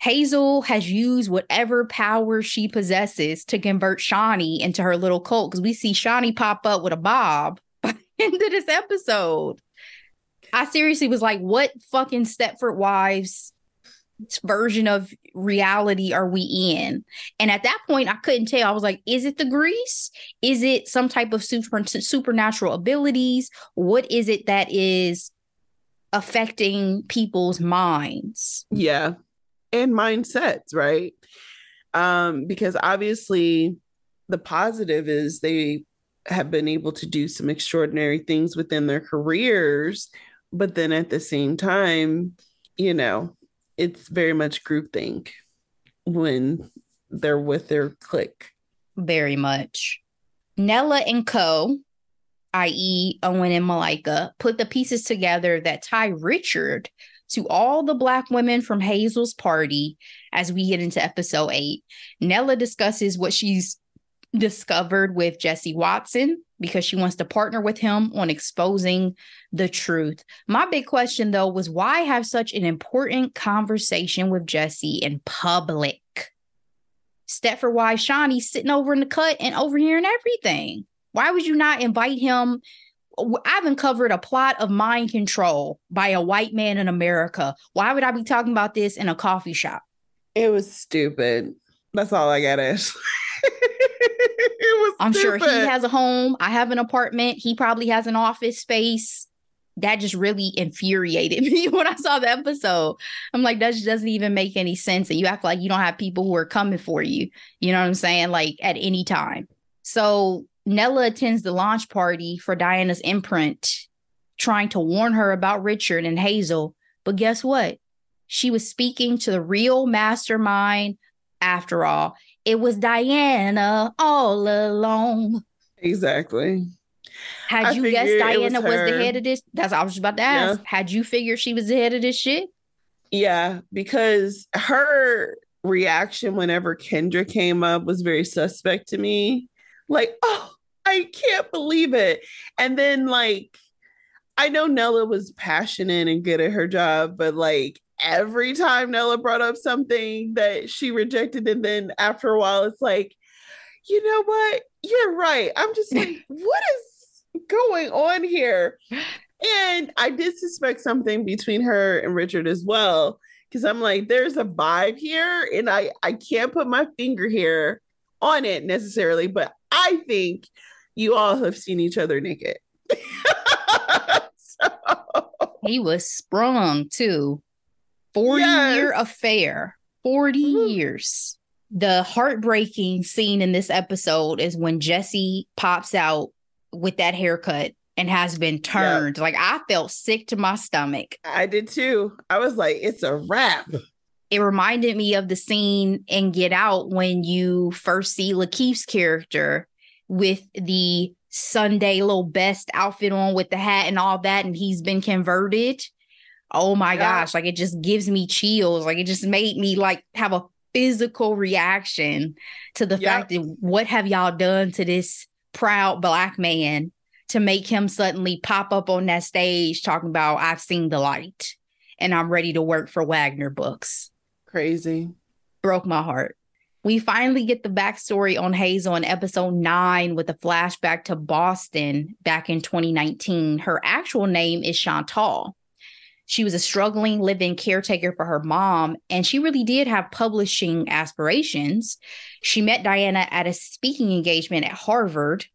Hazel has used whatever power she possesses to convert Shaunie into her little cult because we see Shaunie pop up with a bob by the end of this episode. I seriously was like, what fucking Stepford Wives version of reality are we in? And at that point, I couldn't tell. I was like, is it the grease? Is it some type of super supernatural abilities? What is it that is affecting people's minds? Yeah. And mindsets, right? Um, because obviously the positive is they have been able to do some extraordinary things within their careers, but then at the same time, you know, it's very much groupthink when they're with their clique. Very much. Nella and Co, i.e., Owen and Malaika, put the pieces together that tie Richard to all the Black women from Hazel's party as we get into episode eight. Nella discusses what she's discovered with Jesse Watson because she wants to partner with him on exposing the truth. My big question, though, was why have such an important conversation with Jesse in public? Stepford why Shaunie sitting over in the cut and overhearing everything. Why would you not invite him? I've uncovered a plot of mind control by a white man in America. Why would I be talking about this in a coffee shop? It was stupid. That's all I got to I'm stupid. sure he has a home. I have an apartment. He probably has an office space. That just really infuriated me when I saw the episode. I'm like, that just doesn't even make any sense. And you act like you don't have people who are coming for you. You know what I'm saying? Like at any time. So Nella attends the launch party for Diana's imprint, trying to warn her about Richard and Hazel. But guess what? She was speaking to the real mastermind after all. It was Diana all along. Exactly. Had I you guessed Diana was, was, the head of this? That's all I was about to ask. Yeah. Had you figured she was the head of this shit? Yeah, because her reaction whenever Kendra came up was very suspect to me. Like, oh, I can't believe it. And then like I know Nella was passionate and good at her job, but like every time Nella brought up something that she rejected, and then after a while, it's like, you know what? You're right. I'm just like, what is going on here? And I did suspect something between her and Richard as well. Cause I'm like, there's a vibe here, and I I can't put my finger here on it necessarily, but I think you all have seen each other naked. so. He was sprung too. 40 yes. year affair. 40 mm-hmm. years. The heartbreaking scene in this episode is when Jesse pops out with that haircut and has been turned. Yep. Like I felt sick to my stomach. I did too. I was like, it's a wrap. It reminded me of the scene in Get Out when you first see Lakeith's character with the Sunday little best outfit on with the hat and all that, and he's been converted. Oh my yeah. gosh, like it just gives me chills. Like it just made me like have a physical reaction to the fact that what have y'all done to this proud black man to make him suddenly pop up on that stage talking about I've seen the light and I'm ready to work for Wagner Books. Crazy. Broke my heart. We finally get the backstory on Hazel in episode nine with a flashback to Boston back in 2019. Her actual name is Chantal. She was a struggling living caretaker for her mom, and she really did have publishing aspirations. She met Diana at a speaking engagement at Harvard.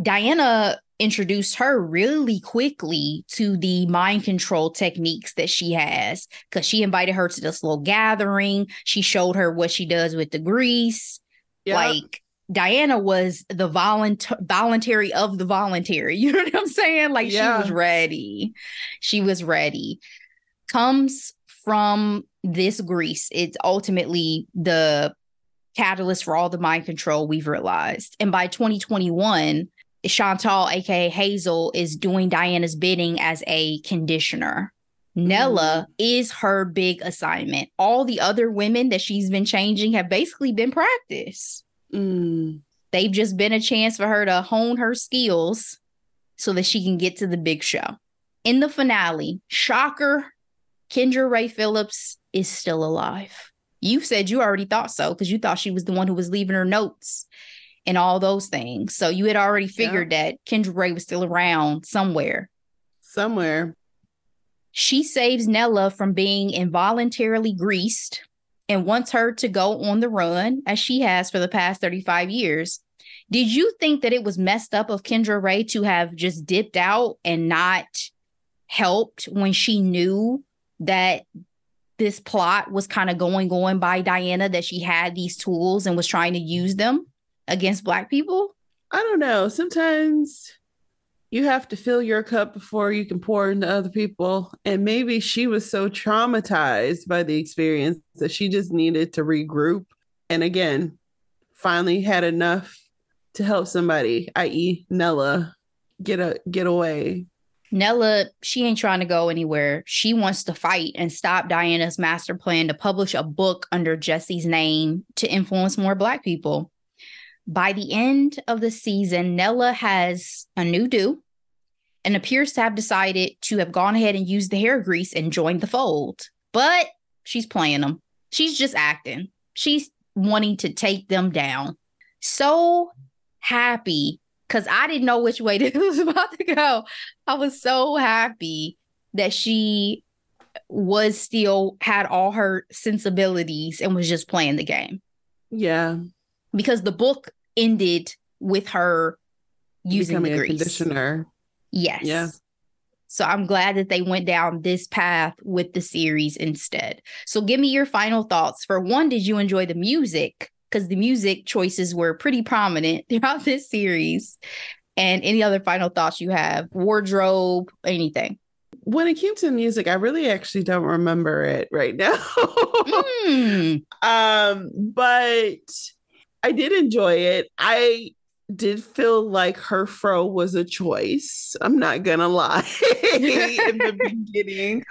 Diana introduced her really quickly to the mind control techniques that she has because she invited her to this little gathering. She showed her what she does with the grease. Yep. Like Diana was the volunt- voluntary of the voluntary. You know what I'm saying? Like yeah. she was ready. She was ready. Comes from this grease. It's ultimately the catalyst for all the mind control we've realized. And by 2021, Chantal, aka Hazel, is doing Diana's bidding as a conditioner. Nella mm. is her big assignment. All the other women that she's been changing have basically been practice. Mm. They've just been a chance for her to hone her skills so that she can get to the big show. In the finale, shocker, Kendra Rae Phillips is still alive. You said you already thought so because you thought she was the one who was leaving her notes and all those things. So you had already figured yeah. that Kendra Rae was still around somewhere. Somewhere. She saves Nella from being involuntarily greased and wants her to go on the run as she has for the past 35 years. Did you think that it was messed up of Kendra Rae to have just dipped out and not helped when she knew that this plot was kind of going on by Diana, that she had these tools and was trying to use them? against black people? I don't know. Sometimes you have to fill your cup before you can pour into other people. And maybe she was so traumatized by the experience that she just needed to regroup. And again, finally had enough to help somebody, i.e., Nella, get a get away. Nella, she ain't trying to go anywhere. She wants to fight and stop Diana's master plan to publish a book under Jesse's name to influence more black people. By the end of the season, Nella has a new do and appears to have decided to have gone ahead and used the hair grease and joined the fold. But she's playing them. She's just acting. She's wanting to take them down. So happy because I didn't know which way this was about to go. I was so happy that she was still had all her sensibilities and was just playing the game. Yeah. Because the book ended with her using Becoming the grease. conditioner. Yes. Yeah. So I'm glad that they went down this path with the series instead. So give me your final thoughts. For one, did you enjoy the music? Because the music choices were pretty prominent throughout this series. And any other final thoughts you have? Wardrobe, anything? When it came to music, I really actually don't remember it right now. mm. Um, but I did enjoy it. I did feel like her fro was a choice. I'm not gonna lie. in the beginning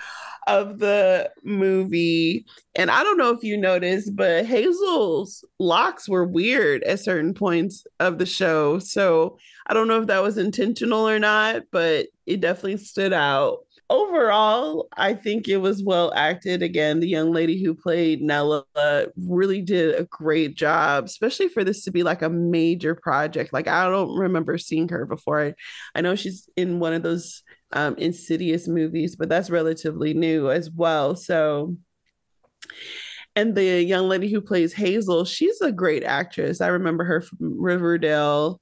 of the movie, and I don't know if you noticed, but Hazel's locks were weird at certain points of the show. So I don't know if that was intentional or not, but it definitely stood out overall, I think it was well acted. Again, the young lady who played Nella really did a great job, especially for this to be like a major project. Like I don't remember seeing her before. I, I know she's in one of those um, Insidious movies, but that's relatively new as well. So, and the young lady who plays Hazel, she's a great actress. I remember her from Riverdale.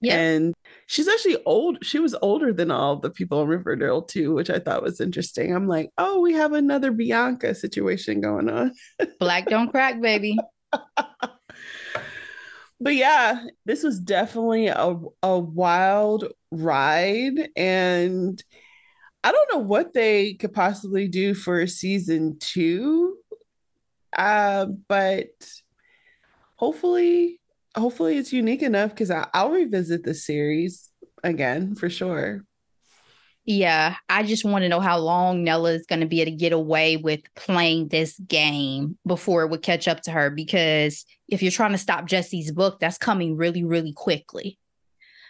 Yeah. And she's actually old. She was older than all the people in Riverdale too, which I thought was interesting. I'm like, oh, we have another Bianca situation going on. Black don't crack, baby. but yeah, this was definitely a, a wild ride. And I don't know what they could possibly do for season two. Uh, but hopefully, hopefully it's unique enough because I'll revisit the series again for sure. Yeah, I just want to know how long Nella is going to be able to get away with playing this game before it would catch up to her. Because if you're trying to stop Jesse's book, that's coming really, really quickly.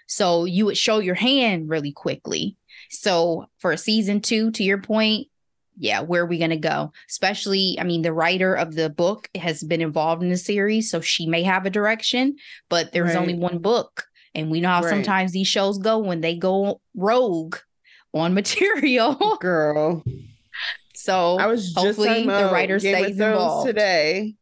So you would show your hand really quickly. So for season two, to your point, yeah, where are we going to go? Especially, I mean, the writer of the book has been involved in the series, so she may have a direction, but there's right. only one book. And we know how right. sometimes these shows go when they go rogue on material. Girl. So I was hopefully the writer Game stays involved today.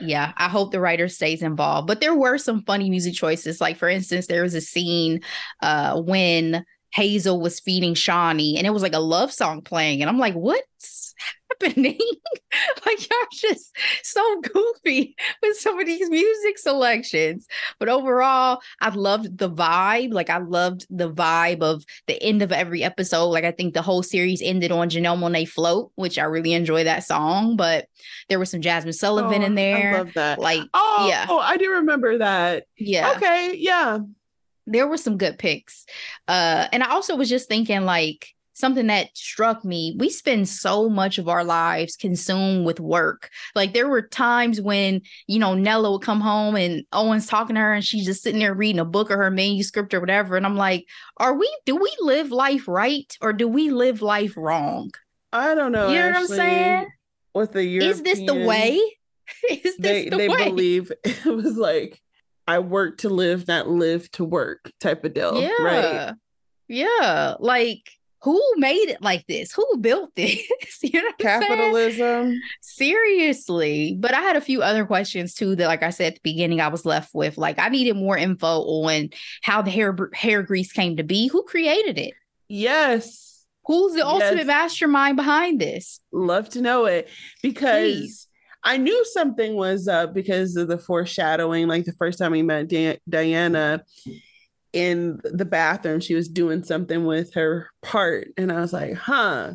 Yeah, I hope the writer stays involved. But there were some funny music choices. Like for instance, there was a scene uh when Hazel was feeding Shawnee and it was like a love song playing. And I'm like, what's happening? like, y'all just so goofy with some of these music selections. But overall, I loved the vibe. Like, I loved the vibe of the end of every episode. Like, I think the whole series ended on Janelle Monáe Float, which I really enjoy that song. But there was some Jazmine Sullivan oh, in there. I love that. Like, oh, yeah. Oh, I do remember that. Yeah. Okay. Yeah there were some good picks. Uh, and I also was just thinking like something that struck me we spend so much of our lives consumed with work like there were times when you know nella would come home and owen's talking to her and she's just sitting there reading a book or her manuscript or whatever and i'm like are we do we live life right or do we live life wrong i don't know you know actually, what i'm saying with the European, is this the way is this they, the they way? believe it was like I work to live, not live to work type of deal. Yeah. Right. Yeah. Like who made it like this? Who built this? you know capitalism. Seriously. But I had a few other questions too that, like I said at the beginning, I was left with. Like I needed more info on how the hair hair grease came to be. Who created it? Yes. Who's the ultimate yes. mastermind behind this? Love to know it because Please. I knew something was up because of the foreshadowing. Like the first time we met Di- Diana in the bathroom, she was doing something with her part. And I was like, huh.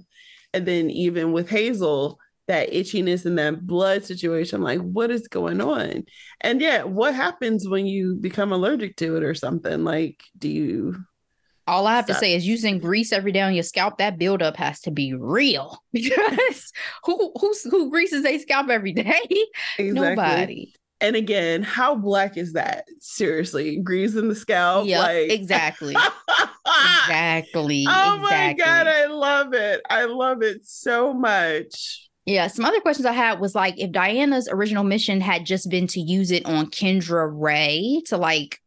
And then even with Hazel, that itchiness and that blood situation like what is going on? And yeah, what happens when you become allergic to it or something? Like, do you all I have to say is using grease every day on your scalp, that buildup has to be real because who who's, who greases their scalp every day? Exactly. Nobody. And again, how black is that? Seriously, grease in the scalp. Yeah, like... exactly. exactly. Oh exactly. my god, I love it. I love it so much. Yeah, some other questions I had was like if Diana's original mission had just been to use it on Kendra Rae to like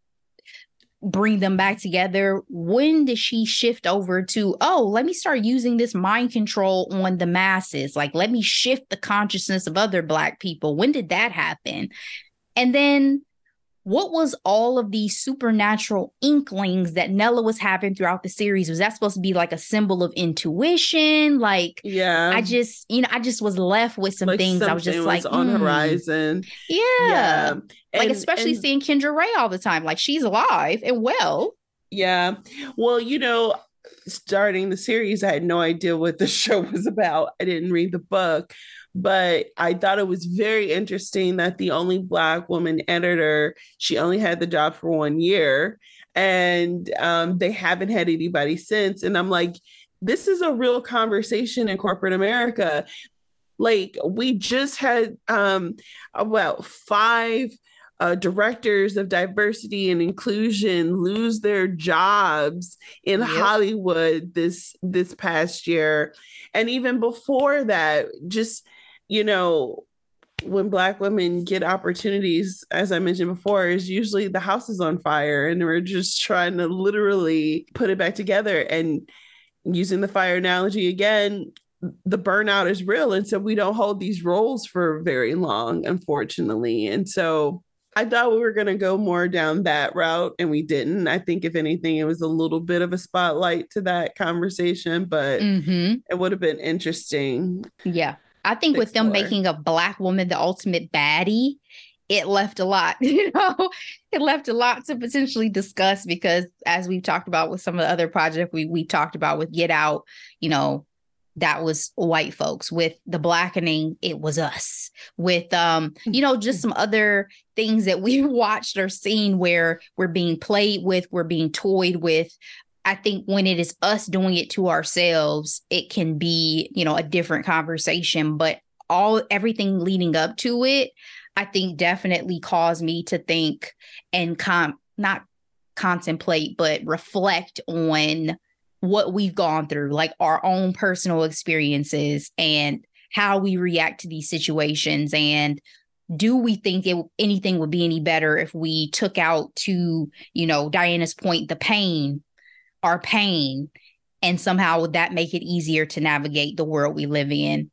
bring them back together when did she shift over to oh let me start using this mind control on the masses like let me shift the consciousness of other black people when did that happen and then what was all of these supernatural inklings that Nella was having throughout the series? Was that supposed to be like a symbol of intuition? Like, yeah, I just, you know, I just was left with some like things. I was just was like, on mm. horizon. Yeah. yeah. Like, especially and, seeing Kendra Rae all the time. Like, she's alive and well. Yeah. Well, you know, starting the series, I had no idea what the show was about. I didn't read the book, but I thought it was very interesting that the only Black woman editor, she only had the job for one year, and um, they haven't had anybody since. And I'm like, this is a real conversation in corporate America. Like we just had um, about five uh, directors of diversity and inclusion lose their jobs in yep. Hollywood this this past year, and even before that, just you know, when black women get opportunities, as I mentioned before, is usually the house is on fire and we're just trying to literally put it back together. And using the fire analogy again, the burnout is real. And so we don't hold these roles for very long, unfortunately. And so I thought we were going to go more down that route and we didn't. I think, if anything, it was a little bit of a spotlight to that conversation, but mm-hmm. it would have been interesting. Yeah. I think with them making a black woman the ultimate baddie, it left a lot, you know, it left a lot to potentially discuss because as we've talked about with some of the other projects we we talked about with Get Out, you know, that was white folks. With the blackening it was us. With um you know just some other things that we watched or seen where we're being played with we're being toyed with i think when it is us doing it to ourselves it can be you know a different conversation but all everything leading up to it i think definitely caused me to think and com not contemplate but reflect on what we've gone through, like our own personal experiences and how we react to these situations. And do we think it, anything would be any better if we took out to, you know, Diana's point, the pain, our pain, and somehow would that make it easier to navigate the world we live in?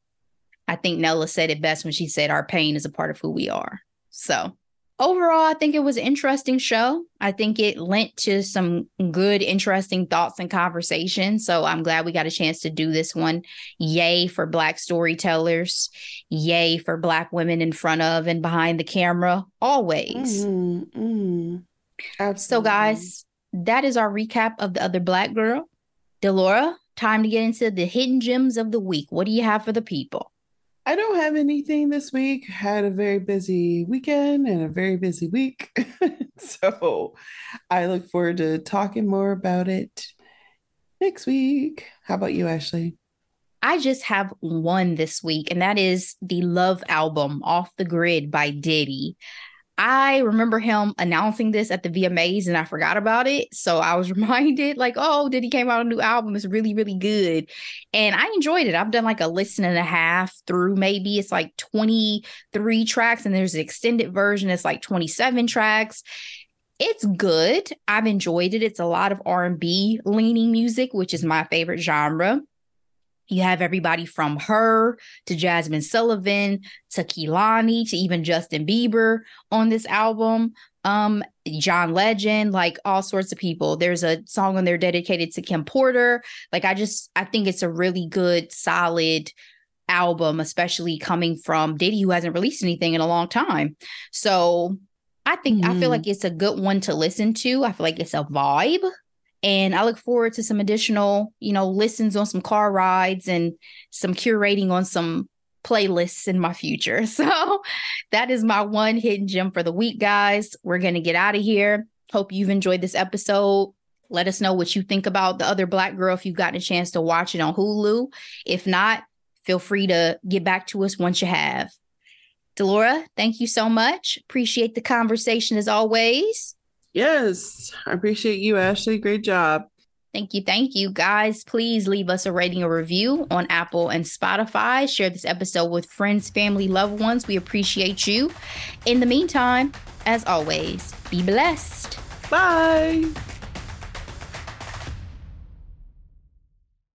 I think Nella said it best when she said our pain is a part of who we are. So overall, I think it was an interesting show. I think it lent to some good, interesting thoughts and conversations. So I'm glad we got a chance to do this one. Yay for Black storytellers. Yay for Black women in front of and behind the camera, always. Mm-hmm, mm-hmm. So, guys, that is our recap of the other Black girl. Delora, time to get into the hidden gems of the week. What do you have for the people? I don't have anything this week. Had a very busy weekend and a very busy week. so I look forward to talking more about it next week. How about you, Ashley? I just have one this week, and that is the Love album Off the Grid by Diddy. I remember him announcing this at the VMAs and I forgot about it. So I was reminded, like, oh, Diddy came out a new album? It's really, really good. And I enjoyed it. I've done like a listen and a half through maybe it's like 23 tracks, and there's an extended version, it's like 27 tracks. It's good. I've enjoyed it. It's a lot of R&B leaning music, which is my favorite genre. You have everybody from H.E.R. to Jazmine Sullivan to Kehlani to even Justin Bieber on this album. Um, John Legend, like all sorts of people. There's a song on there dedicated to Kim Porter. Like I just I think it's a really good, solid album, especially coming from Diddy, who hasn't released anything in a long time. So I think mm. I feel mm-hmm. like it's a good one to listen to. I feel like it's a vibe. And I look forward to some additional, you know, listens on some car rides and some curating on some playlists in my future. So that is my one hidden gem for the week, guys. We're going to get out of here. Hope you've enjoyed this episode. Let us know what you think about the other Black Girl if you've gotten a chance to watch it on Hulu. If not, feel free to get back to us once you have. Delora, thank you so much. Appreciate the conversation as always. Yes, I appreciate you, Ashley. Great job. Thank you. Thank you. Guys, please leave us a rating or review on Apple and Spotify. Share this episode with friends, family, loved ones. We appreciate you. In the meantime, as always, be blessed. Bye.